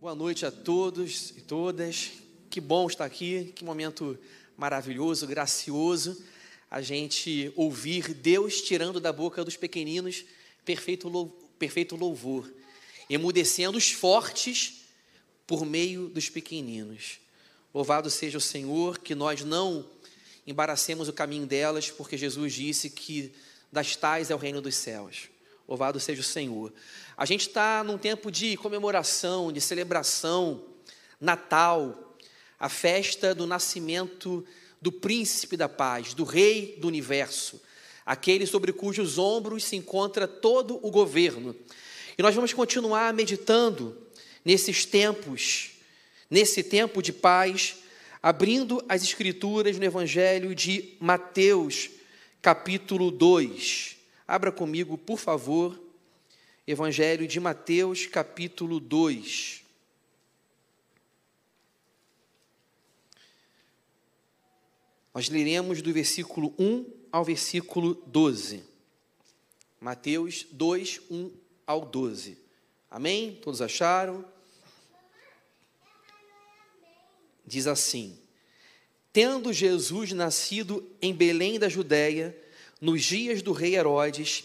Boa noite a todos e todas. Que bom estar aqui, que momento maravilhoso, gracioso, a gente ouvir Deus tirando da boca dos pequeninos perfeito, perfeito louvor, emudecendo os fortes por meio dos pequeninos. Louvado seja o Senhor, que nós não embaracemos o caminho delas, porque Jesus disse que das tais é o reino dos céus. Louvado seja o Senhor. A gente está num tempo de comemoração, de celebração, Natal, a festa do nascimento do príncipe da paz, do rei do universo, aquele sobre cujos ombros se encontra todo o governo. E nós vamos continuar meditando nesses tempos, nesse tempo de paz, abrindo as escrituras no Evangelho de Mateus, capítulo 2. Abra comigo, por favor, Evangelho de Mateus, capítulo 2. Nós leremos do versículo 1 ao versículo 12. Mateus 2, 1 ao 12. Amém? Todos acharam? Diz assim: Tendo Jesus nascido em Belém da Judéia, nos dias do rei Herodes,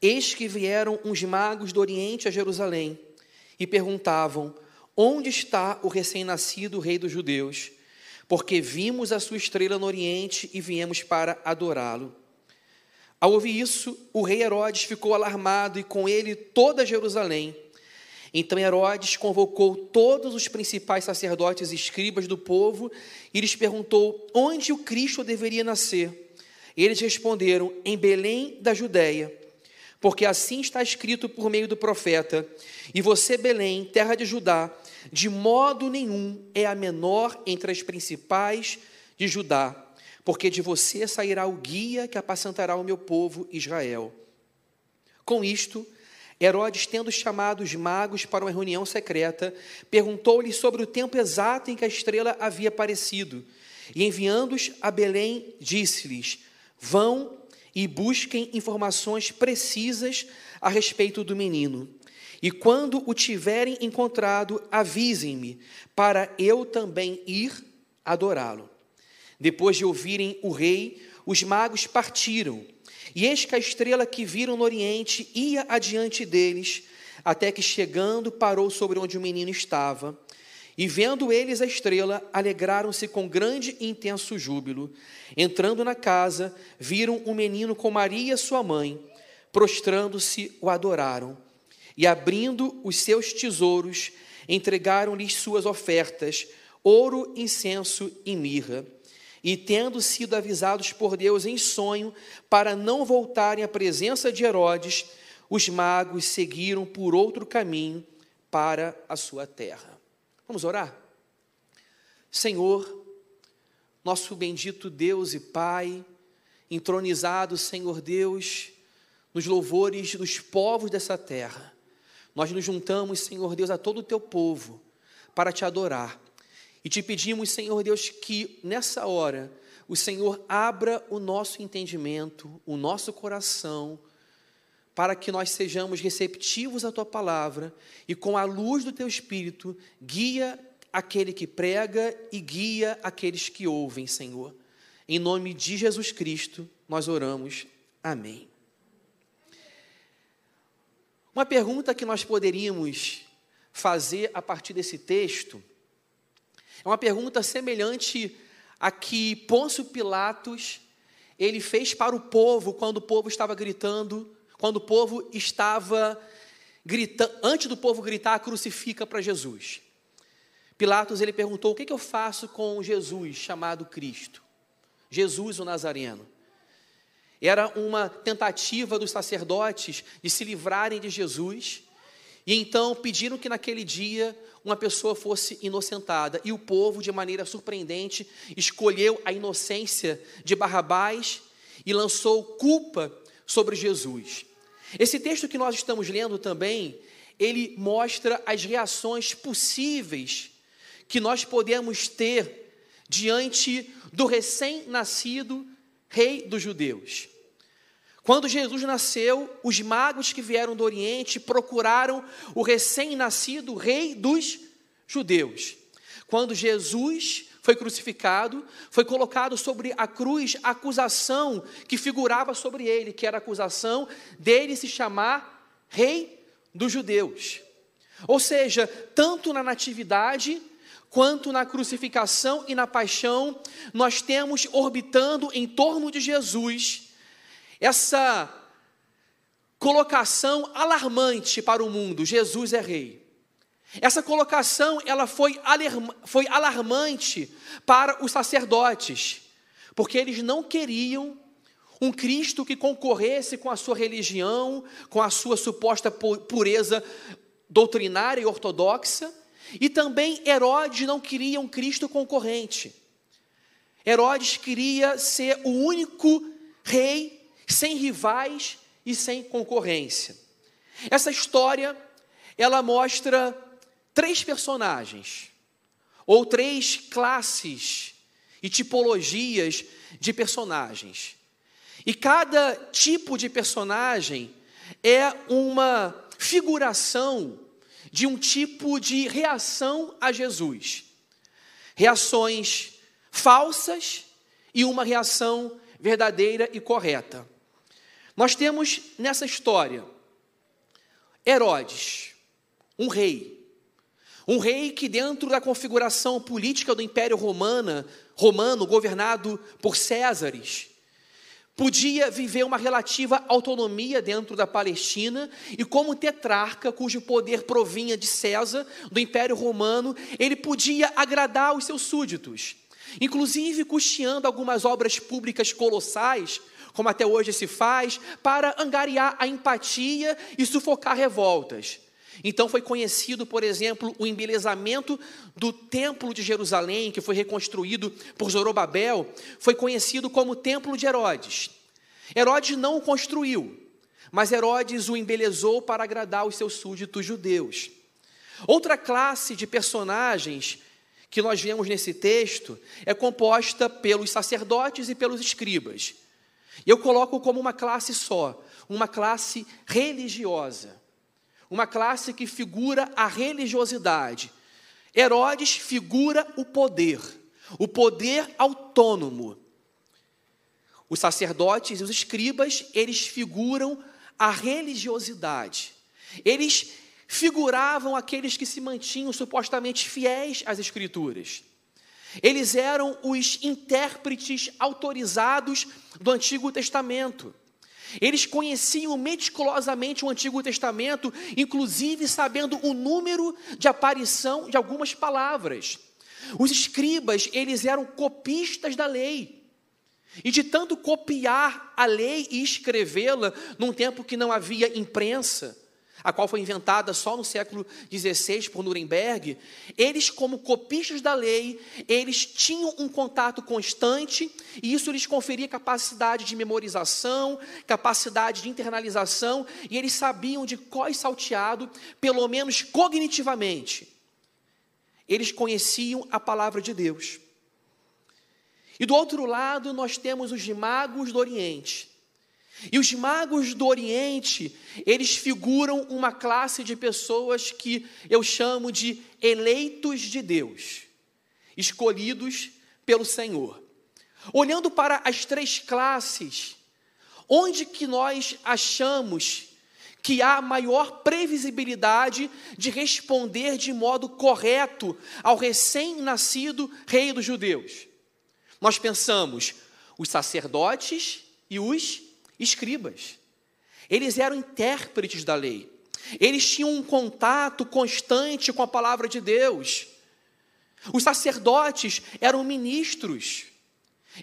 eis que vieram uns magos do Oriente a Jerusalém e perguntavam: Onde está o recém-nascido rei dos judeus? Porque vimos a sua estrela no Oriente e viemos para adorá-lo. Ao ouvir isso, o rei Herodes ficou alarmado e com ele toda Jerusalém. Então Herodes convocou todos os principais sacerdotes e escribas do povo e lhes perguntou onde o Cristo deveria nascer. Eles responderam: Em Belém da Judéia, porque assim está escrito por meio do profeta: E você, Belém, terra de Judá, de modo nenhum é a menor entre as principais de Judá, porque de você sairá o guia que apacentará o meu povo Israel. Com isto, Herodes, tendo chamado os magos para uma reunião secreta, perguntou-lhes sobre o tempo exato em que a estrela havia aparecido. E enviando-os a Belém, disse-lhes: Vão e busquem informações precisas a respeito do menino. E quando o tiverem encontrado, avisem-me, para eu também ir adorá-lo. Depois de ouvirem o rei, os magos partiram. E eis que a estrela que viram no oriente ia adiante deles, até que chegando parou sobre onde o menino estava. E vendo eles a estrela, alegraram-se com grande e intenso júbilo. Entrando na casa, viram o um menino com Maria, sua mãe. Prostrando-se, o adoraram. E abrindo os seus tesouros, entregaram-lhes suas ofertas: ouro, incenso e mirra. E tendo sido avisados por Deus em sonho para não voltarem à presença de Herodes, os magos seguiram por outro caminho para a sua terra. Vamos orar? Senhor, nosso bendito Deus e Pai, entronizado, Senhor Deus, nos louvores dos povos dessa terra, nós nos juntamos, Senhor Deus, a todo o teu povo para te adorar. E te pedimos, Senhor Deus, que nessa hora o Senhor abra o nosso entendimento, o nosso coração, para que nós sejamos receptivos à tua palavra e com a luz do teu espírito guia aquele que prega e guia aqueles que ouvem, Senhor. Em nome de Jesus Cristo, nós oramos. Amém. Uma pergunta que nós poderíamos fazer a partir desse texto é uma pergunta semelhante a que Pôncio Pilatos ele fez para o povo quando o povo estava gritando quando o povo estava gritando, antes do povo gritar, crucifica para Jesus. Pilatos ele perguntou: o que, que eu faço com Jesus chamado Cristo? Jesus o Nazareno. Era uma tentativa dos sacerdotes de se livrarem de Jesus, e então pediram que naquele dia uma pessoa fosse inocentada, e o povo, de maneira surpreendente, escolheu a inocência de Barrabás e lançou culpa sobre Jesus. Esse texto que nós estamos lendo também, ele mostra as reações possíveis que nós podemos ter diante do recém-nascido rei dos judeus. Quando Jesus nasceu, os magos que vieram do Oriente procuraram o recém-nascido rei dos judeus. Quando Jesus foi crucificado, foi colocado sobre a cruz a acusação que figurava sobre ele, que era a acusação dele se chamar Rei dos Judeus. Ou seja, tanto na natividade quanto na crucificação e na paixão, nós temos orbitando em torno de Jesus essa colocação alarmante para o mundo: Jesus é rei. Essa colocação ela foi, foi alarmante para os sacerdotes, porque eles não queriam um Cristo que concorresse com a sua religião, com a sua suposta pureza doutrinária e ortodoxa, e também Herodes não queria um Cristo concorrente. Herodes queria ser o único rei sem rivais e sem concorrência. Essa história, ela mostra três personagens, ou três classes e tipologias de personagens. E cada tipo de personagem é uma figuração de um tipo de reação a Jesus. Reações falsas e uma reação verdadeira e correta. Nós temos nessa história Herodes, um rei. Um rei que, dentro da configuração política do Império Romana, Romano, governado por Césares, podia viver uma relativa autonomia dentro da Palestina e como tetrarca, cujo poder provinha de César, do Império Romano, ele podia agradar os seus súditos, inclusive custeando algumas obras públicas colossais, como até hoje se faz, para angariar a empatia e sufocar revoltas. Então foi conhecido, por exemplo, o embelezamento do Templo de Jerusalém, que foi reconstruído por Zorobabel, foi conhecido como Templo de Herodes. Herodes não o construiu, mas Herodes o embelezou para agradar os seus súditos judeus. Outra classe de personagens que nós vemos nesse texto é composta pelos sacerdotes e pelos escribas. Eu coloco como uma classe só, uma classe religiosa uma classe que figura a religiosidade. Herodes figura o poder, o poder autônomo. Os sacerdotes e os escribas, eles figuram a religiosidade. Eles figuravam aqueles que se mantinham supostamente fiéis às Escrituras. Eles eram os intérpretes autorizados do Antigo Testamento. Eles conheciam meticulosamente o Antigo Testamento, inclusive sabendo o número de aparição de algumas palavras. Os escribas, eles eram copistas da lei. E de tanto copiar a lei e escrevê-la num tempo que não havia imprensa, a qual foi inventada só no século XVI por Nuremberg, eles, como copistas da lei, eles tinham um contato constante e isso lhes conferia capacidade de memorização, capacidade de internalização e eles sabiam de cós salteado, pelo menos cognitivamente. Eles conheciam a palavra de Deus. E do outro lado, nós temos os magos do Oriente, e os magos do Oriente, eles figuram uma classe de pessoas que eu chamo de eleitos de Deus, escolhidos pelo Senhor. Olhando para as três classes, onde que nós achamos que há maior previsibilidade de responder de modo correto ao recém-nascido rei dos judeus? Nós pensamos os sacerdotes e os escribas. Eles eram intérpretes da lei. Eles tinham um contato constante com a palavra de Deus. Os sacerdotes eram ministros.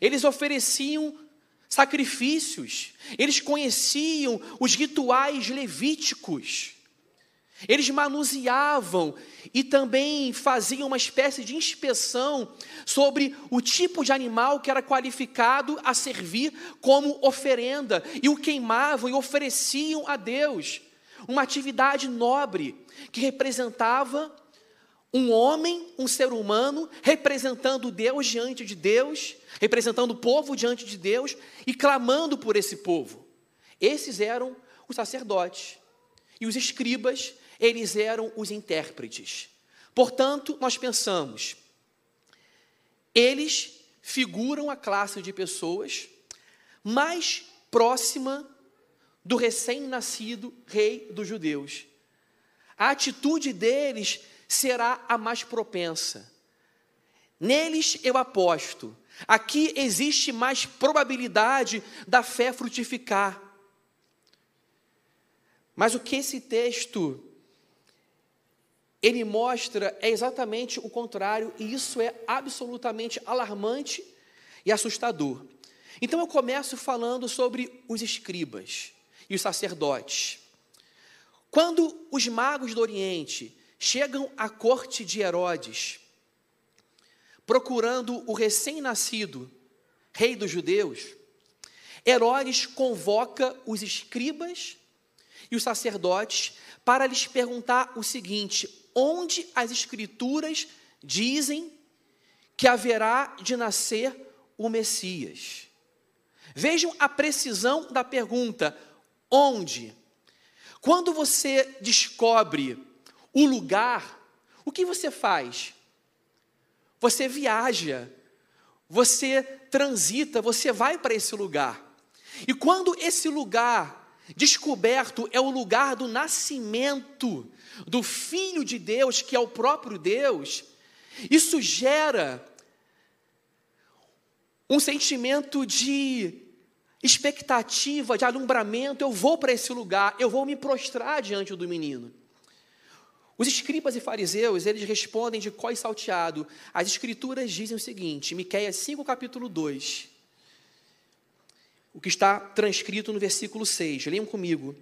Eles ofereciam sacrifícios. Eles conheciam os rituais levíticos. Eles manuseavam e também faziam uma espécie de inspeção sobre o tipo de animal que era qualificado a servir como oferenda, e o queimavam e ofereciam a Deus. Uma atividade nobre que representava um homem, um ser humano, representando Deus diante de Deus, representando o povo diante de Deus e clamando por esse povo. Esses eram os sacerdotes. E os escribas eles eram os intérpretes. Portanto, nós pensamos, eles figuram a classe de pessoas mais próxima do recém-nascido rei dos judeus. A atitude deles será a mais propensa. Neles eu aposto. Aqui existe mais probabilidade da fé frutificar. Mas o que esse texto ele mostra é exatamente o contrário, e isso é absolutamente alarmante e assustador. Então eu começo falando sobre os escribas e os sacerdotes. Quando os magos do Oriente chegam à corte de Herodes, procurando o recém-nascido rei dos judeus, Herodes convoca os escribas e os sacerdotes para lhes perguntar o seguinte: onde as escrituras dizem que haverá de nascer o Messias? Vejam a precisão da pergunta: onde? Quando você descobre o lugar, o que você faz? Você viaja, você transita, você vai para esse lugar. E quando esse lugar descoberto é o lugar do nascimento do Filho de Deus, que é o próprio Deus, isso gera um sentimento de expectativa, de alumbramento. Eu vou para esse lugar, eu vou me prostrar diante do menino. Os escribas e fariseus, eles respondem de có salteado. As escrituras dizem o seguinte, Miqueias 5, capítulo 2, o que está transcrito no versículo 6. Leiam comigo.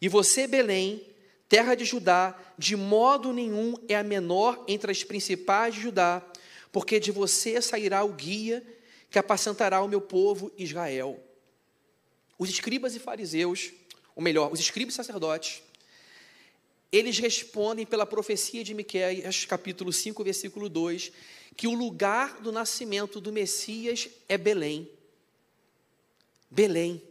E você, Belém, terra de Judá, de modo nenhum é a menor entre as principais de Judá, porque de você sairá o guia que apacentará o meu povo Israel. Os escribas e fariseus, ou melhor, os escribas e sacerdotes, eles respondem pela profecia de Miqueias, capítulo 5, versículo 2, que o lugar do nascimento do Messias é Belém. Belém.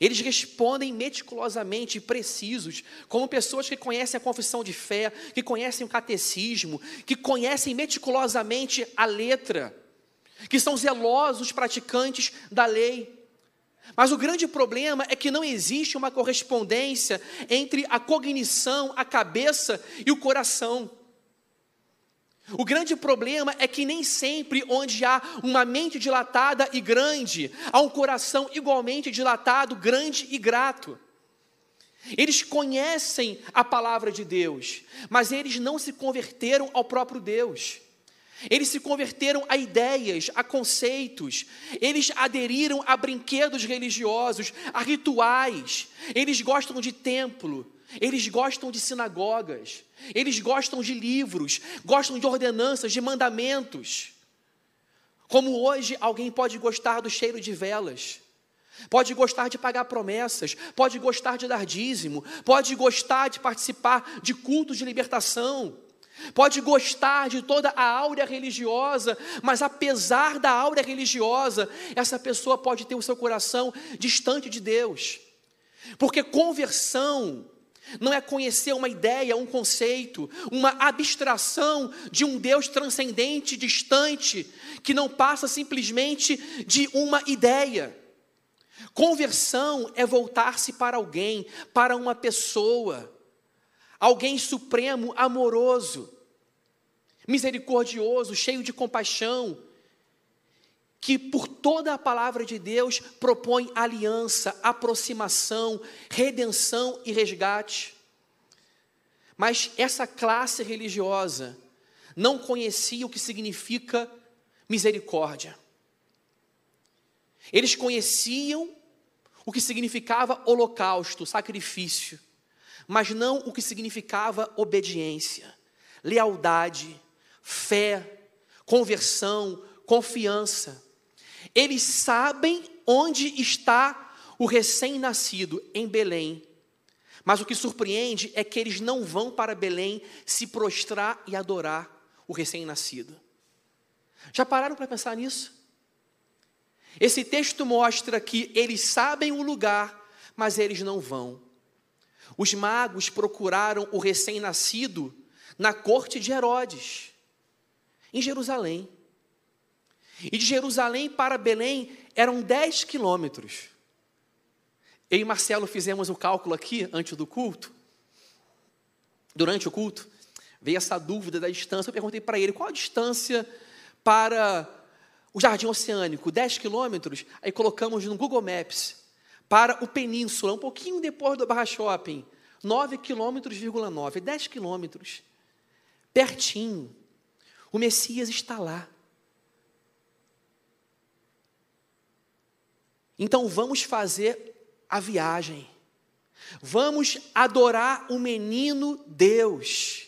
Eles respondem meticulosamente precisos, como pessoas que conhecem a confissão de fé, que conhecem o catecismo, que conhecem meticulosamente a letra, que são zelosos praticantes da lei. Mas o grande problema é que não existe uma correspondência entre a cognição, a cabeça e o coração. O grande problema é que nem sempre onde há uma mente dilatada e grande, há um coração igualmente dilatado, grande e grato. Eles conhecem a palavra de Deus, mas eles não se converteram ao próprio Deus. Eles se converteram a ideias, a conceitos, eles aderiram a brinquedos religiosos, a rituais, eles gostam de templo, eles gostam de sinagogas, eles gostam de livros, gostam de ordenanças, de mandamentos. Como hoje alguém pode gostar do cheiro de velas, pode gostar de pagar promessas, pode gostar de dar dízimo, pode gostar de participar de cultos de libertação. Pode gostar de toda a áurea religiosa, mas apesar da áurea religiosa, essa pessoa pode ter o seu coração distante de Deus. Porque conversão não é conhecer uma ideia, um conceito, uma abstração de um Deus transcendente, distante, que não passa simplesmente de uma ideia. Conversão é voltar-se para alguém, para uma pessoa alguém supremo, amoroso, misericordioso, cheio de compaixão, que por toda a palavra de Deus propõe aliança, aproximação, redenção e resgate. Mas essa classe religiosa não conhecia o que significa misericórdia. Eles conheciam o que significava holocausto, sacrifício mas não o que significava obediência, lealdade, fé, conversão, confiança. Eles sabem onde está o recém-nascido, em Belém. Mas o que surpreende é que eles não vão para Belém se prostrar e adorar o recém-nascido. Já pararam para pensar nisso? Esse texto mostra que eles sabem o lugar, mas eles não vão. Os magos procuraram o recém-nascido na corte de Herodes, em Jerusalém. E de Jerusalém para Belém eram 10 quilômetros. Eu e Marcelo fizemos o cálculo aqui antes do culto. Durante o culto, veio essa dúvida da distância. Eu perguntei para ele qual a distância para o Jardim Oceânico, 10 quilômetros. Aí colocamos no Google Maps para o Península, um pouquinho depois do Barra Shopping, 9 quilômetros, 10 quilômetros. Pertinho. O Messias está lá. Então vamos fazer a viagem. Vamos adorar o menino Deus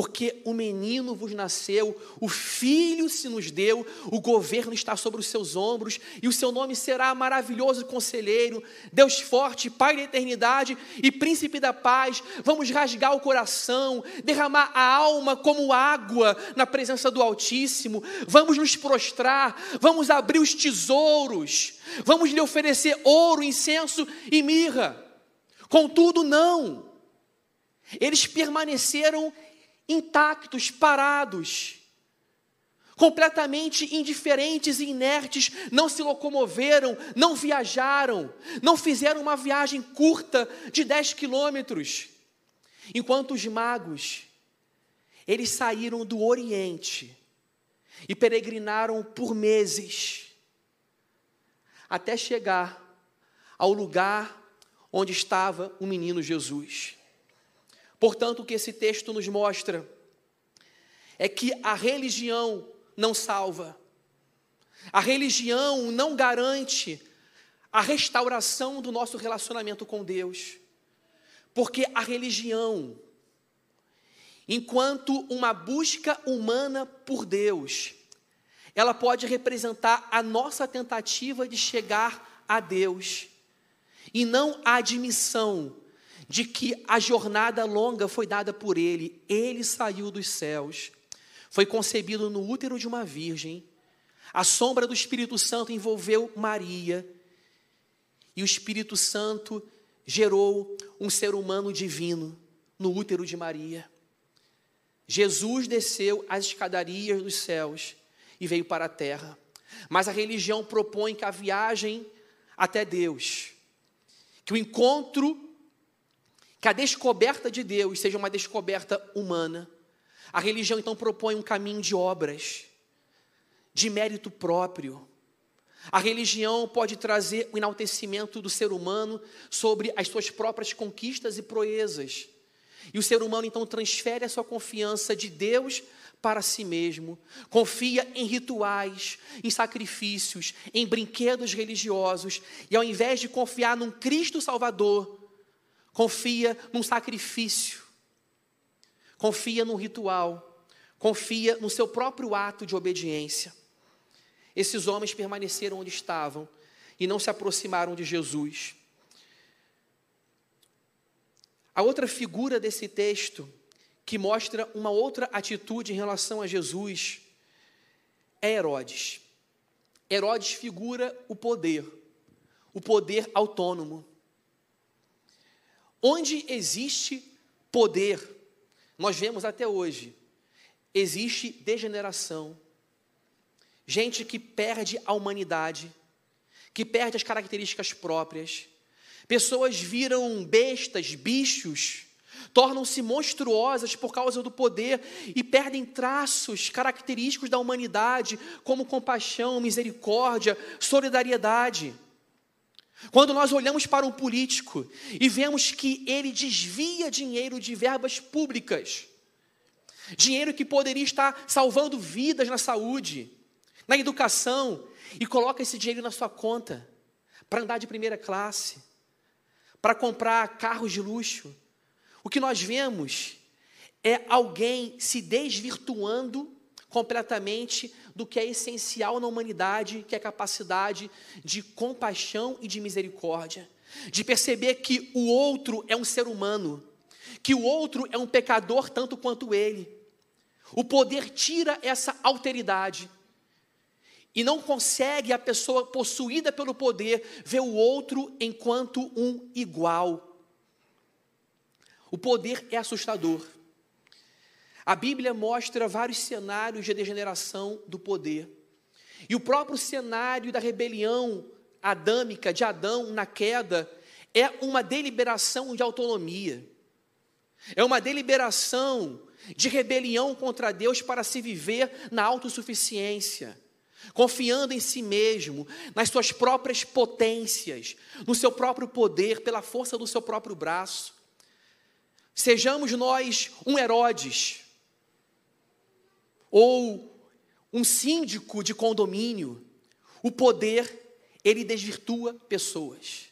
porque o menino vos nasceu, o filho se nos deu, o governo está sobre os seus ombros, e o seu nome será maravilhoso conselheiro, Deus forte, Pai da eternidade e príncipe da paz. Vamos rasgar o coração, derramar a alma como água na presença do Altíssimo, vamos nos prostrar, vamos abrir os tesouros, vamos lhe oferecer ouro, incenso e mirra. Contudo, não. Eles permaneceram intactos, parados, completamente indiferentes e inertes, não se locomoveram, não viajaram, não fizeram uma viagem curta de 10 quilômetros. Enquanto os magos, eles saíram do Oriente e peregrinaram por meses, até chegar ao lugar onde estava o menino Jesus. Portanto, o que esse texto nos mostra é que a religião não salva, a religião não garante a restauração do nosso relacionamento com Deus, porque a religião, enquanto uma busca humana por Deus, ela pode representar a nossa tentativa de chegar a Deus, e não a admissão de que a jornada longa foi dada por ele. Ele saiu dos céus, foi concebido no útero de uma virgem. A sombra do Espírito Santo envolveu Maria. E o Espírito Santo gerou um ser humano divino no útero de Maria. Jesus desceu as escadarias dos céus e veio para a terra. Mas a religião propõe que a viagem até Deus, que o encontro que a descoberta de Deus seja uma descoberta humana. A religião então propõe um caminho de obras, de mérito próprio. A religião pode trazer o enaltecimento do ser humano sobre as suas próprias conquistas e proezas. E o ser humano então transfere a sua confiança de Deus para si mesmo, confia em rituais, em sacrifícios, em brinquedos religiosos, e ao invés de confiar num Cristo Salvador, confia num sacrifício, confia num ritual, confia no seu próprio ato de obediência. Esses homens permaneceram onde estavam e não se aproximaram de Jesus. A outra figura desse texto, que mostra uma outra atitude em relação a Jesus, é Herodes. Herodes figura o poder, o poder autônomo. Onde existe poder, nós vemos até hoje, existe degeneração, gente que perde a humanidade, que perde as características próprias, pessoas viram bestas, bichos, tornam-se monstruosas por causa do poder e perdem traços característicos da humanidade, como compaixão, misericórdia, solidariedade. Quando nós olhamos para um político e vemos que ele desvia dinheiro de verbas públicas, dinheiro que poderia estar salvando vidas na saúde, na educação, e coloca esse dinheiro na sua conta para andar de primeira classe, para comprar carros de luxo, o que nós vemos é alguém se desvirtuando completamente do que é essencial na humanidade, que é a capacidade de compaixão e de misericórdia, de perceber que o outro é um ser humano, que o outro é um pecador tanto quanto ele. O poder tira essa alteridade. E não consegue a pessoa possuída pelo poder ver o outro enquanto um igual. O poder é assustador. A Bíblia mostra vários cenários de degeneração do poder. E o próprio cenário da rebelião adâmica de Adão na queda é uma deliberação de autonomia. É uma deliberação de rebelião contra Deus para se viver na autossuficiência, confiando em si mesmo, nas suas próprias potências, no seu próprio poder, pela força do seu próprio braço. Sejamos nós um Herodes, ou um síndico de condomínio, o poder, ele desvirtua pessoas.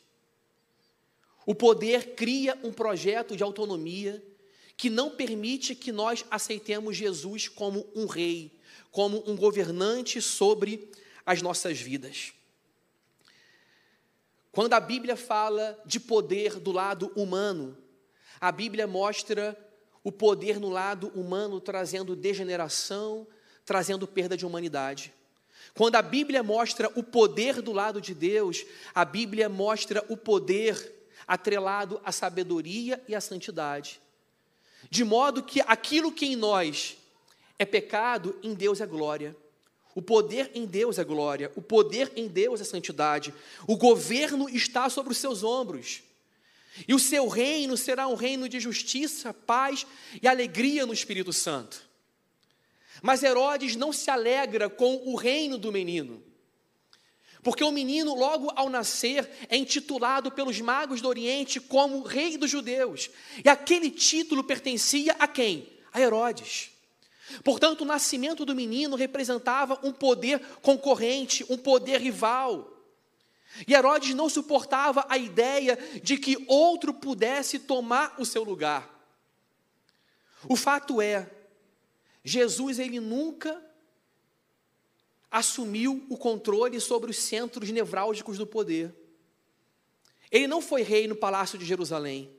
O poder cria um projeto de autonomia que não permite que nós aceitemos Jesus como um rei, como um governante sobre as nossas vidas. Quando a Bíblia fala de poder do lado humano, a Bíblia mostra o poder no lado humano trazendo degeneração, trazendo perda de humanidade. Quando a Bíblia mostra o poder do lado de Deus, a Bíblia mostra o poder atrelado à sabedoria e à santidade. De modo que aquilo que em nós é pecado, em Deus é glória. O poder em Deus é glória, o poder em Deus é santidade. O governo está sobre os seus ombros. E o seu reino será um reino de justiça, paz e alegria no Espírito Santo. Mas Herodes não se alegra com o reino do menino. Porque o menino, logo ao nascer, é intitulado pelos magos do Oriente como Rei dos Judeus. E aquele título pertencia a quem? A Herodes. Portanto, o nascimento do menino representava um poder concorrente, um poder rival. E Herodes não suportava a ideia de que outro pudesse tomar o seu lugar. O fato é, Jesus ele nunca assumiu o controle sobre os centros nevrálgicos do poder. Ele não foi rei no palácio de Jerusalém.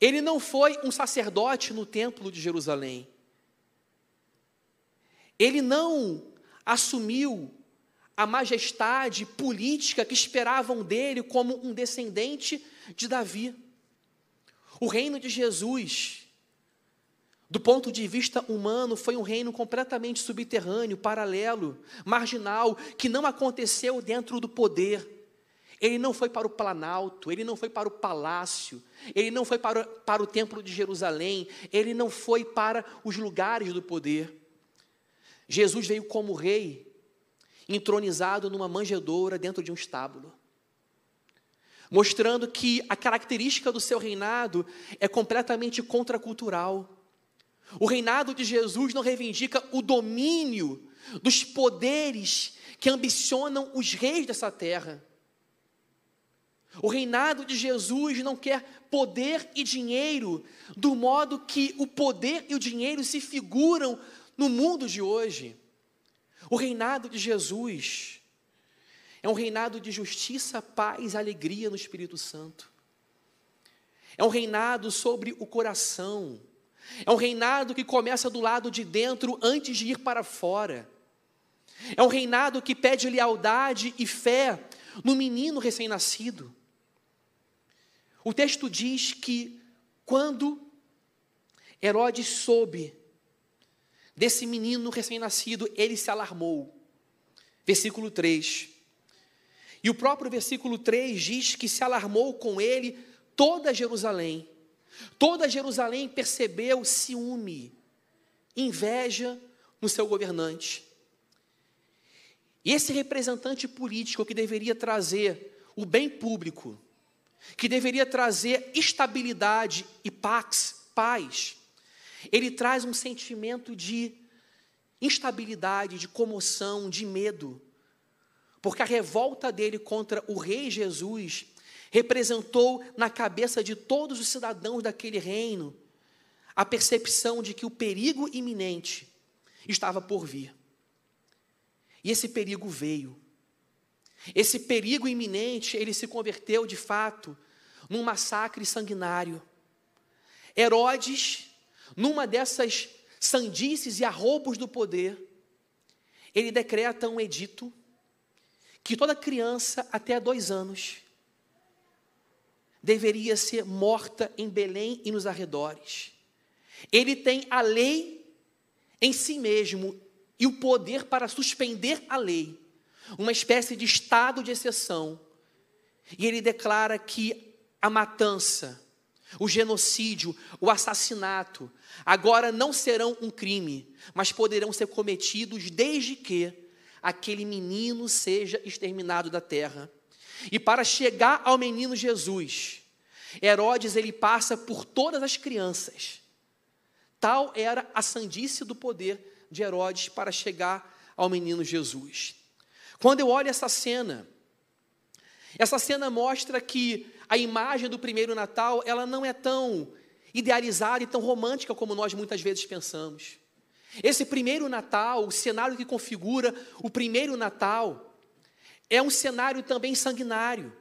Ele não foi um sacerdote no templo de Jerusalém. Ele não assumiu a majestade política que esperavam dele como um descendente de Davi. O reino de Jesus do ponto de vista humano, foi um reino completamente subterrâneo, paralelo, marginal, que não aconteceu dentro do poder. Ele não foi para o planalto, ele não foi para o palácio, ele não foi para, para o templo de Jerusalém, ele não foi para os lugares do poder. Jesus veio como rei, entronizado numa manjedoura dentro de um estábulo, mostrando que a característica do seu reinado é completamente contracultural. O reinado de Jesus não reivindica o domínio dos poderes que ambicionam os reis dessa terra. O reinado de Jesus não quer poder e dinheiro do modo que o poder e o dinheiro se figuram no mundo de hoje. O reinado de Jesus é um reinado de justiça, paz, alegria no Espírito Santo. É um reinado sobre o coração é um reinado que começa do lado de dentro antes de ir para fora. É um reinado que pede lealdade e fé no menino recém-nascido. O texto diz que quando Herodes soube desse menino recém-nascido, ele se alarmou. Versículo 3. E o próprio versículo 3 diz que se alarmou com ele toda Jerusalém. Toda Jerusalém percebeu ciúme, inveja no seu governante. E esse representante político que deveria trazer o bem público, que deveria trazer estabilidade e pax, paz, ele traz um sentimento de instabilidade, de comoção, de medo, porque a revolta dele contra o rei Jesus representou na cabeça de todos os cidadãos daquele reino a percepção de que o perigo iminente estava por vir. E esse perigo veio. Esse perigo iminente, ele se converteu de fato num massacre sanguinário. Herodes, numa dessas sandices e arroubos do poder, ele decreta um edito que toda criança até dois anos deveria ser morta em Belém e nos arredores. ele tem a lei em si mesmo e o poder para suspender a lei, uma espécie de estado de exceção. E ele declara que a matança, o genocídio, o assassinato, agora não serão um crime, mas poderão ser cometidos desde que aquele menino seja exterminado da terra. E para chegar ao menino Jesus, Herodes ele passa por todas as crianças. Tal era a sandice do poder de Herodes para chegar ao menino Jesus. Quando eu olho essa cena, essa cena mostra que a imagem do primeiro Natal, ela não é tão idealizada e tão romântica como nós muitas vezes pensamos. Esse primeiro Natal, o cenário que configura o primeiro Natal, é um cenário também sanguinário.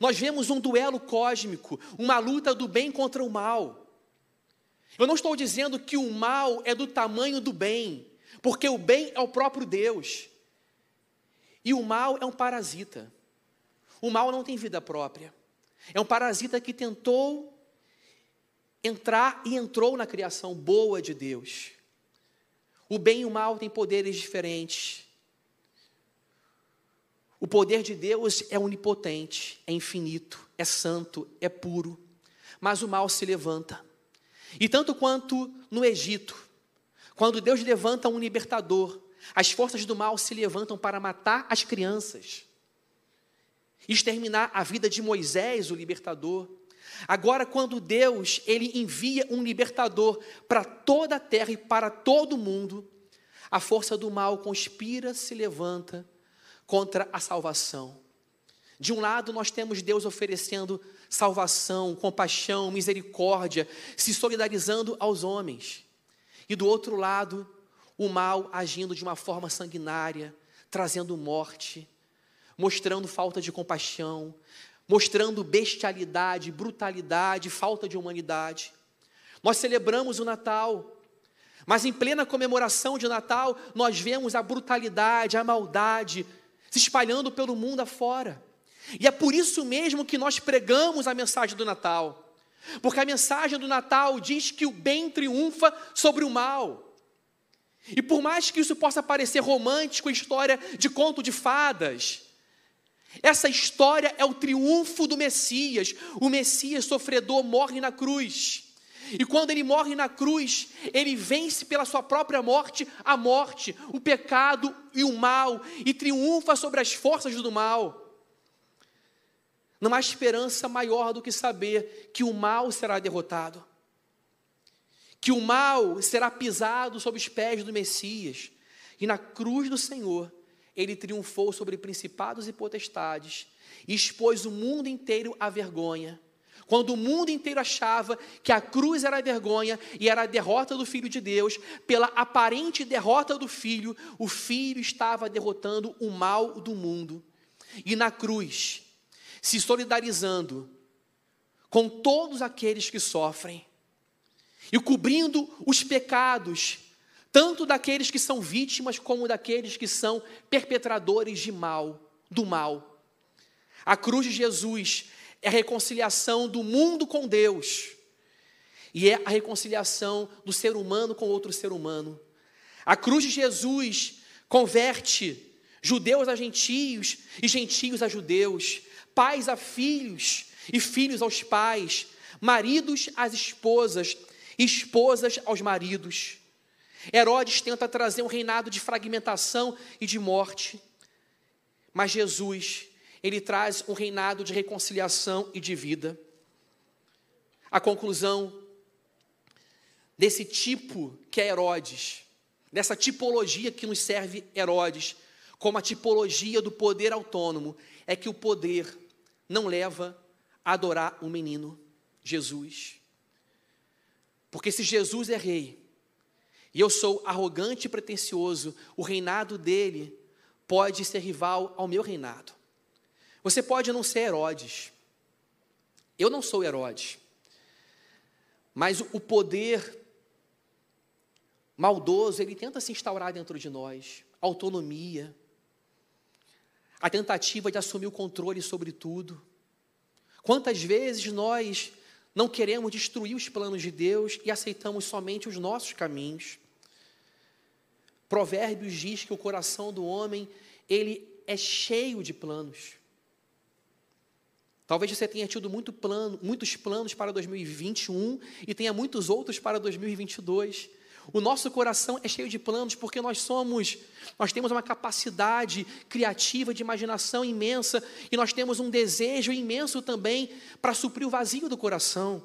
Nós vemos um duelo cósmico, uma luta do bem contra o mal. Eu não estou dizendo que o mal é do tamanho do bem, porque o bem é o próprio Deus. E o mal é um parasita. O mal não tem vida própria. É um parasita que tentou entrar e entrou na criação boa de Deus. O bem e o mal têm poderes diferentes. O poder de Deus é onipotente, é infinito, é santo, é puro, mas o mal se levanta. E tanto quanto no Egito, quando Deus levanta um libertador, as forças do mal se levantam para matar as crianças, exterminar a vida de Moisés, o libertador. Agora, quando Deus ele envia um libertador para toda a terra e para todo o mundo, a força do mal conspira, se levanta contra a salvação. De um lado, nós temos Deus oferecendo salvação, compaixão, misericórdia, se solidarizando aos homens. E do outro lado, o mal agindo de uma forma sanguinária, trazendo morte, mostrando falta de compaixão, mostrando bestialidade, brutalidade, falta de humanidade. Nós celebramos o Natal, mas em plena comemoração de Natal, nós vemos a brutalidade, a maldade, se espalhando pelo mundo afora. E é por isso mesmo que nós pregamos a mensagem do Natal. Porque a mensagem do Natal diz que o bem triunfa sobre o mal. E por mais que isso possa parecer romântico, história de conto de fadas, essa história é o triunfo do Messias. O Messias sofredor morre na cruz. E quando ele morre na cruz, ele vence pela sua própria morte a morte, o pecado e o mal, e triunfa sobre as forças do mal. Não há esperança maior do que saber que o mal será derrotado, que o mal será pisado sob os pés do Messias, e na cruz do Senhor, ele triunfou sobre principados e potestades, e expôs o mundo inteiro à vergonha quando o mundo inteiro achava que a cruz era a vergonha e era a derrota do Filho de Deus, pela aparente derrota do Filho, o Filho estava derrotando o mal do mundo. E na cruz, se solidarizando com todos aqueles que sofrem e cobrindo os pecados, tanto daqueles que são vítimas como daqueles que são perpetradores de mal, do mal. A cruz de Jesus é a reconciliação do mundo com Deus. E é a reconciliação do ser humano com outro ser humano. A cruz de Jesus converte judeus a gentios e gentios a judeus, pais a filhos e filhos aos pais, maridos às esposas, esposas aos maridos. Herodes tenta trazer um reinado de fragmentação e de morte, mas Jesus ele traz um reinado de reconciliação e de vida. A conclusão desse tipo que é Herodes, dessa tipologia que nos serve Herodes, como a tipologia do poder autônomo, é que o poder não leva a adorar o menino Jesus. Porque se Jesus é rei, e eu sou arrogante e pretensioso, o reinado dele pode ser rival ao meu reinado. Você pode não ser Herodes. Eu não sou Herodes. Mas o poder maldoso, ele tenta se instaurar dentro de nós. Autonomia. A tentativa de assumir o controle sobre tudo. Quantas vezes nós não queremos destruir os planos de Deus e aceitamos somente os nossos caminhos. Provérbios diz que o coração do homem, ele é cheio de planos. Talvez você tenha tido muito plano, muitos planos para 2021 e tenha muitos outros para 2022. O nosso coração é cheio de planos porque nós somos, nós temos uma capacidade criativa de imaginação imensa e nós temos um desejo imenso também para suprir o vazio do coração.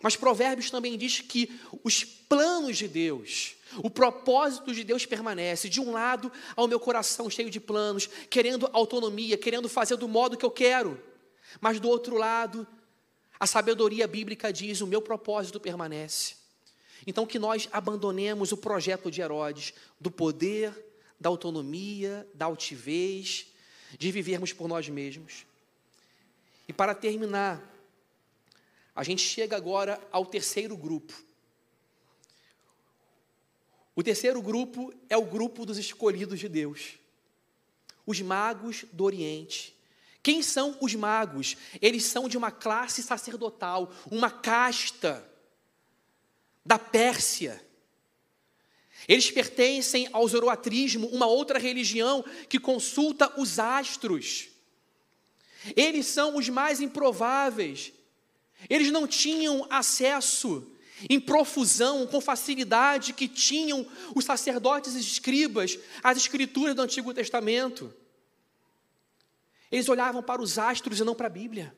Mas Provérbios também diz que os planos de Deus, o propósito de Deus permanece. De um lado, ao meu coração cheio de planos, querendo autonomia, querendo fazer do modo que eu quero. Mas do outro lado, a sabedoria bíblica diz: o meu propósito permanece. Então, que nós abandonemos o projeto de Herodes do poder, da autonomia, da altivez, de vivermos por nós mesmos. E para terminar, a gente chega agora ao terceiro grupo. O terceiro grupo é o grupo dos escolhidos de Deus, os magos do Oriente. Quem são os magos? Eles são de uma classe sacerdotal, uma casta da Pérsia. Eles pertencem ao zoroatrismo, uma outra religião que consulta os astros. Eles são os mais improváveis. Eles não tinham acesso em profusão, com facilidade que tinham os sacerdotes e escribas às escrituras do Antigo Testamento. Eles olhavam para os astros e não para a Bíblia.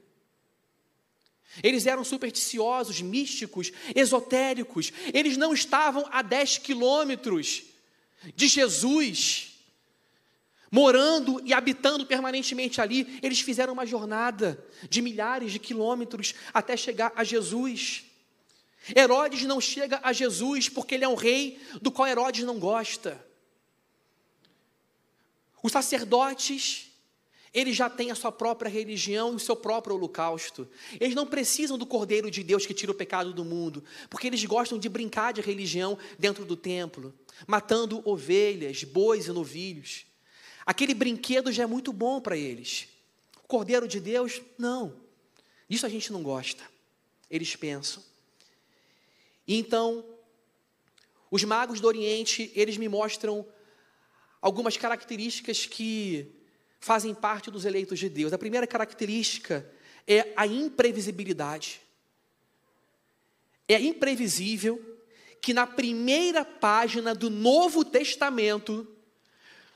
Eles eram supersticiosos, místicos, esotéricos. Eles não estavam a 10 quilômetros de Jesus, morando e habitando permanentemente ali. Eles fizeram uma jornada de milhares de quilômetros até chegar a Jesus. Herodes não chega a Jesus porque ele é um rei do qual Herodes não gosta. Os sacerdotes eles já têm a sua própria religião e o seu próprio holocausto. Eles não precisam do Cordeiro de Deus que tira o pecado do mundo, porque eles gostam de brincar de religião dentro do templo, matando ovelhas, bois e novilhos. Aquele brinquedo já é muito bom para eles. O Cordeiro de Deus, não. Isso a gente não gosta. Eles pensam. E então, os magos do Oriente, eles me mostram algumas características que fazem parte dos eleitos de Deus. A primeira característica é a imprevisibilidade. É imprevisível que na primeira página do Novo Testamento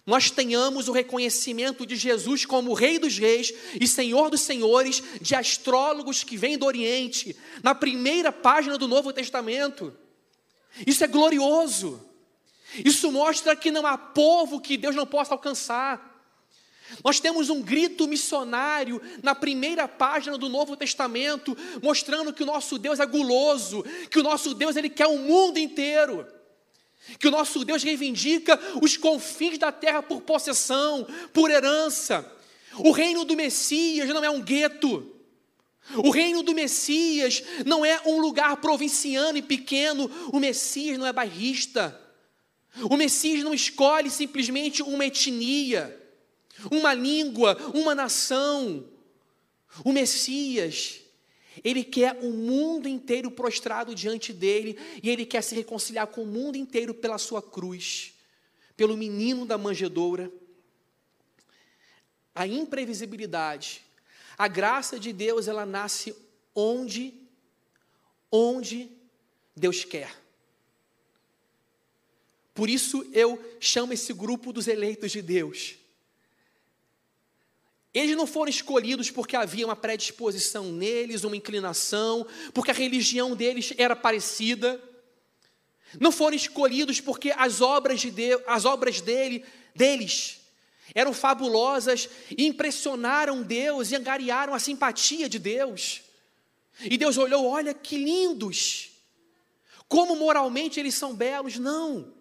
nós tenhamos o reconhecimento de Jesus como Rei dos Reis e Senhor dos Senhores, de astrólogos que vêm do Oriente, na primeira página do Novo Testamento. Isso é glorioso. Isso mostra que não há povo que Deus não possa alcançar. Nós temos um grito missionário na primeira página do Novo Testamento, mostrando que o nosso Deus é guloso, que o nosso Deus ele quer o mundo inteiro. Que o nosso Deus reivindica os confins da terra por possessão, por herança. O reino do Messias não é um gueto. O reino do Messias não é um lugar provinciano e pequeno. O Messias não é bairrista. O Messias não escolhe simplesmente uma etnia uma língua, uma nação. O Messias, ele quer o mundo inteiro prostrado diante dele e ele quer se reconciliar com o mundo inteiro pela sua cruz, pelo menino da manjedoura. A imprevisibilidade, a graça de Deus, ela nasce onde onde Deus quer. Por isso eu chamo esse grupo dos eleitos de Deus. Eles não foram escolhidos porque havia uma predisposição neles, uma inclinação, porque a religião deles era parecida. Não foram escolhidos porque as obras de Deus, as obras dele, deles eram fabulosas e impressionaram Deus e angariaram a simpatia de Deus. E Deus olhou, olha que lindos. Como moralmente eles são belos, não.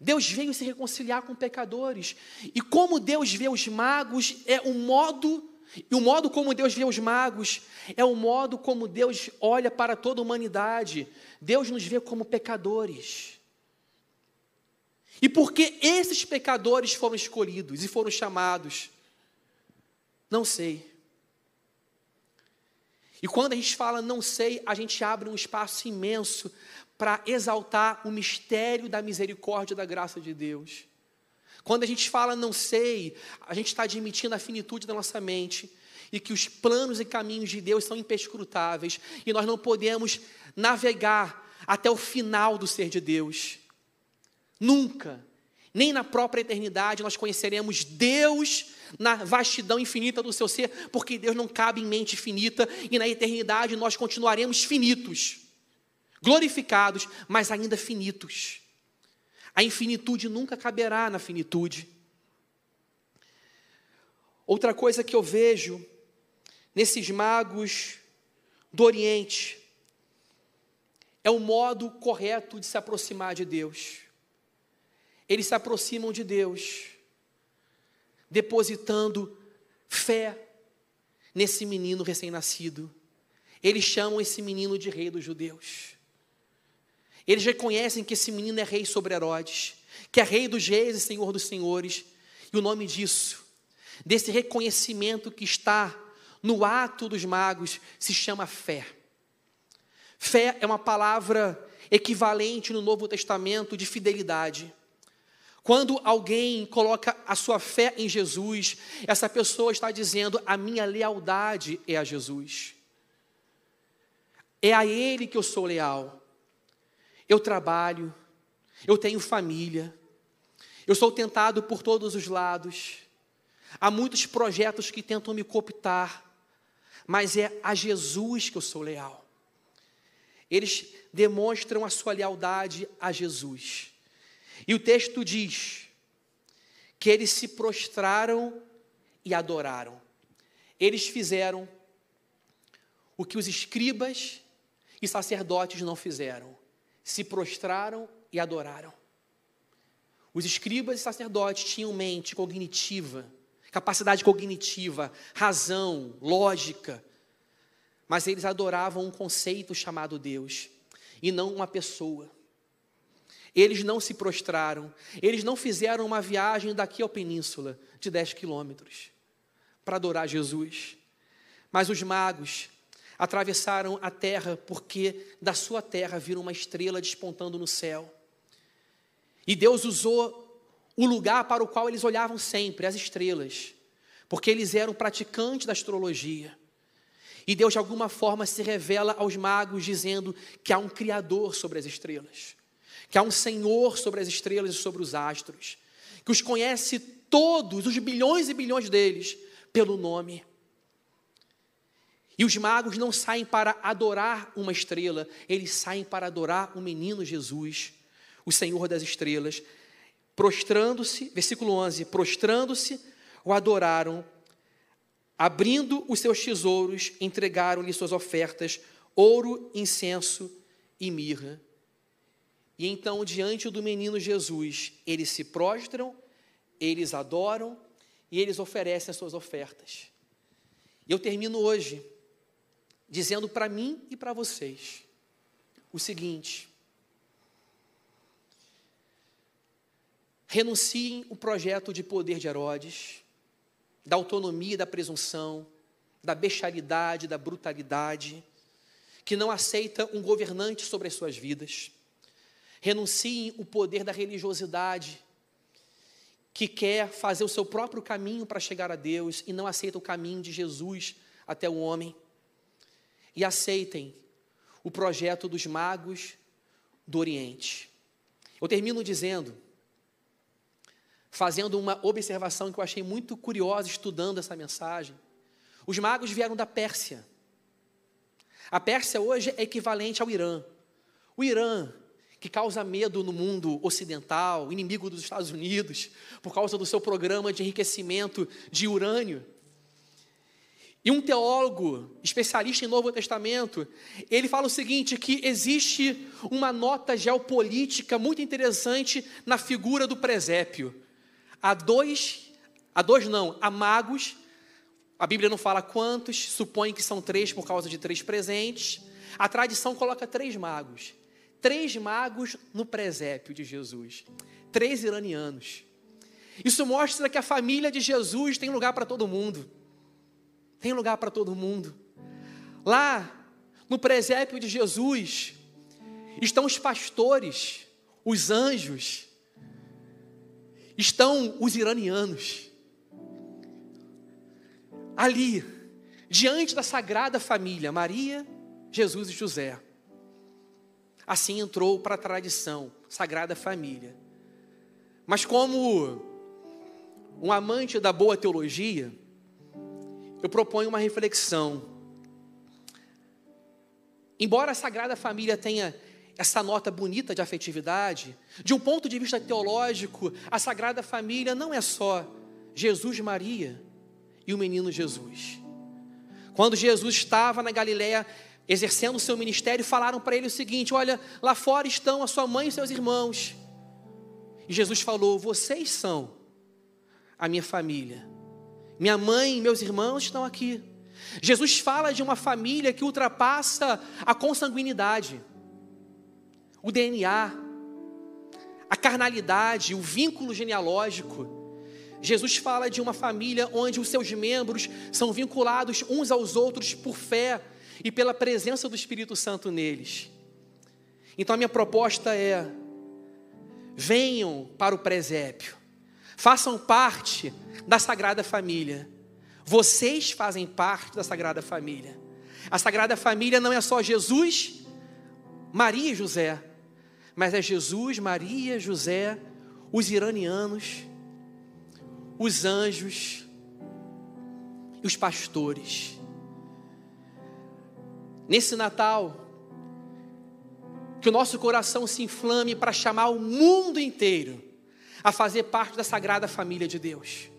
Deus veio se reconciliar com pecadores. E como Deus vê os magos é o modo, e o modo como Deus vê os magos é o modo como Deus olha para toda a humanidade. Deus nos vê como pecadores. E porque esses pecadores foram escolhidos e foram chamados? Não sei. E quando a gente fala não sei, a gente abre um espaço imenso para exaltar o mistério da misericórdia e da graça de Deus. Quando a gente fala não sei, a gente está admitindo a finitude da nossa mente e que os planos e caminhos de Deus são imperscrutáveis e nós não podemos navegar até o final do ser de Deus. Nunca, nem na própria eternidade, nós conheceremos Deus na vastidão infinita do seu ser, porque Deus não cabe em mente finita e na eternidade nós continuaremos finitos, glorificados, mas ainda finitos. A infinitude nunca caberá na finitude. Outra coisa que eu vejo nesses magos do Oriente é o modo correto de se aproximar de Deus. Eles se aproximam de Deus depositando fé nesse menino recém-nascido. Eles chamam esse menino de rei dos judeus. Eles reconhecem que esse menino é rei sobre Herodes, que é rei dos reis e senhor dos senhores. E o nome disso, desse reconhecimento que está no ato dos magos, se chama fé. Fé é uma palavra equivalente no Novo Testamento de fidelidade. Quando alguém coloca a sua fé em Jesus, essa pessoa está dizendo: a minha lealdade é a Jesus. É a Ele que eu sou leal eu trabalho, eu tenho família, eu sou tentado por todos os lados, há muitos projetos que tentam me cooptar, mas é a Jesus que eu sou leal. Eles demonstram a sua lealdade a Jesus. E o texto diz que eles se prostraram e adoraram. Eles fizeram o que os escribas e sacerdotes não fizeram se prostraram e adoraram. Os escribas e sacerdotes tinham mente cognitiva, capacidade cognitiva, razão, lógica, mas eles adoravam um conceito chamado Deus e não uma pessoa. Eles não se prostraram, eles não fizeram uma viagem daqui à península de 10 quilômetros para adorar Jesus. Mas os magos atravessaram a terra porque da sua terra viram uma estrela despontando no céu. E Deus usou o lugar para o qual eles olhavam sempre, as estrelas, porque eles eram praticantes da astrologia. E Deus, de alguma forma, se revela aos magos dizendo que há um Criador sobre as estrelas, que há um Senhor sobre as estrelas e sobre os astros, que os conhece todos, os bilhões e bilhões deles, pelo nome. E os magos não saem para adorar uma estrela, eles saem para adorar o menino Jesus, o Senhor das estrelas. Prostrando-se, versículo 11: prostrando-se, o adoraram, abrindo os seus tesouros, entregaram-lhe suas ofertas, ouro, incenso e mirra. E então, diante do menino Jesus, eles se prostram, eles adoram e eles oferecem as suas ofertas. E eu termino hoje dizendo para mim e para vocês o seguinte: renunciem o projeto de poder de Herodes, da autonomia da presunção, da bestialidade, da brutalidade, que não aceita um governante sobre as suas vidas. Renunciem o poder da religiosidade, que quer fazer o seu próprio caminho para chegar a Deus e não aceita o caminho de Jesus até o homem e aceitem o projeto dos magos do Oriente. Eu termino dizendo, fazendo uma observação que eu achei muito curiosa estudando essa mensagem. Os magos vieram da Pérsia. A Pérsia hoje é equivalente ao Irã. O Irã, que causa medo no mundo ocidental, inimigo dos Estados Unidos, por causa do seu programa de enriquecimento de urânio, e um teólogo, especialista em Novo Testamento, ele fala o seguinte: que existe uma nota geopolítica muito interessante na figura do presépio. Há dois, há dois não, há magos, a Bíblia não fala quantos, supõe que são três por causa de três presentes. A tradição coloca três magos. Três magos no presépio de Jesus. Três iranianos. Isso mostra que a família de Jesus tem lugar para todo mundo. Tem lugar para todo mundo. Lá, no presépio de Jesus, estão os pastores, os anjos, estão os iranianos. Ali, diante da sagrada família, Maria, Jesus e José. Assim entrou para a tradição, sagrada família. Mas como um amante da boa teologia, eu proponho uma reflexão. Embora a Sagrada Família tenha essa nota bonita de afetividade, de um ponto de vista teológico, a Sagrada Família não é só Jesus, Maria e o menino Jesus. Quando Jesus estava na Galiléia exercendo o seu ministério, falaram para ele o seguinte: Olha, lá fora estão a sua mãe e seus irmãos. E Jesus falou: Vocês são a minha família. Minha mãe e meus irmãos estão aqui. Jesus fala de uma família que ultrapassa a consanguinidade o DNA, a carnalidade, o vínculo genealógico. Jesus fala de uma família onde os seus membros são vinculados uns aos outros por fé e pela presença do Espírito Santo neles. Então a minha proposta é: venham para o presépio, façam parte da Sagrada Família. Vocês fazem parte da Sagrada Família. A Sagrada Família não é só Jesus, Maria e José, mas é Jesus, Maria, José, os iranianos, os anjos e os pastores. Nesse Natal, que o nosso coração se inflame para chamar o mundo inteiro a fazer parte da sagrada família de Deus.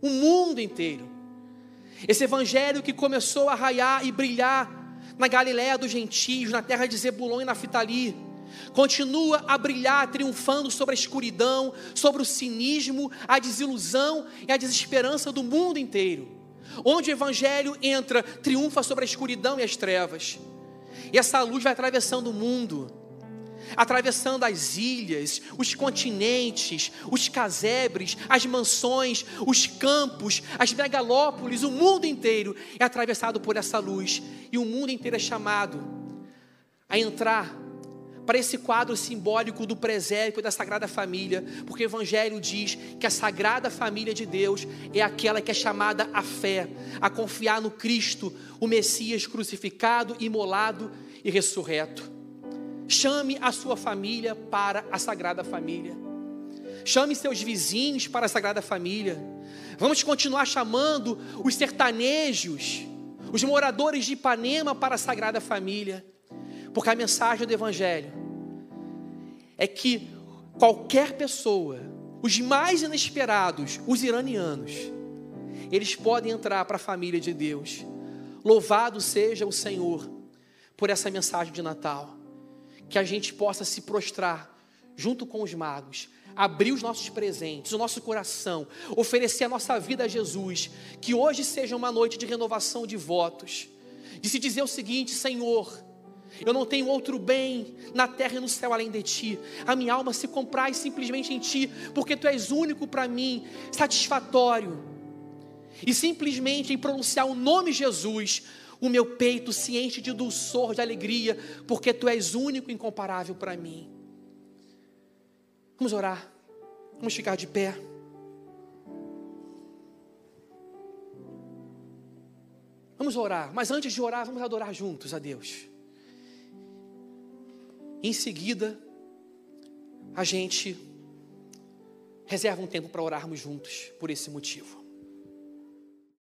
O mundo inteiro. Esse evangelho que começou a raiar e brilhar na Galiléia dos gentios, na terra de Zebulon e Naftali, continua a brilhar, triunfando sobre a escuridão, sobre o cinismo, a desilusão e a desesperança do mundo inteiro. Onde o Evangelho entra, triunfa sobre a escuridão e as trevas. E essa luz vai atravessando o mundo, atravessando as ilhas, os continentes, os casebres, as mansões, os campos, as megalópolis, o mundo inteiro é atravessado por essa luz. E o mundo inteiro é chamado a entrar para esse quadro simbólico do presépio da Sagrada Família, porque o Evangelho diz que a Sagrada Família de Deus é aquela que é chamada a fé, a confiar no Cristo, o Messias crucificado, imolado e ressurreto. Chame a sua família para a Sagrada Família. Chame seus vizinhos para a Sagrada Família. Vamos continuar chamando os sertanejos, os moradores de Ipanema para a Sagrada Família. Porque a mensagem do Evangelho é que qualquer pessoa, os mais inesperados, os iranianos, eles podem entrar para a família de Deus. Louvado seja o Senhor por essa mensagem de Natal. Que a gente possa se prostrar junto com os magos, abrir os nossos presentes, o nosso coração, oferecer a nossa vida a Jesus. Que hoje seja uma noite de renovação de votos, de se dizer o seguinte: Senhor, eu não tenho outro bem na terra e no céu além de ti. A minha alma se compraz simplesmente em ti, porque tu és único para mim, satisfatório. E simplesmente em pronunciar o nome Jesus, o meu peito se enche de dulçor, de alegria, porque tu és único e incomparável para mim. Vamos orar. Vamos ficar de pé. Vamos orar, mas antes de orar, vamos adorar juntos a Deus. Em seguida, a gente reserva um tempo para orarmos juntos por esse motivo.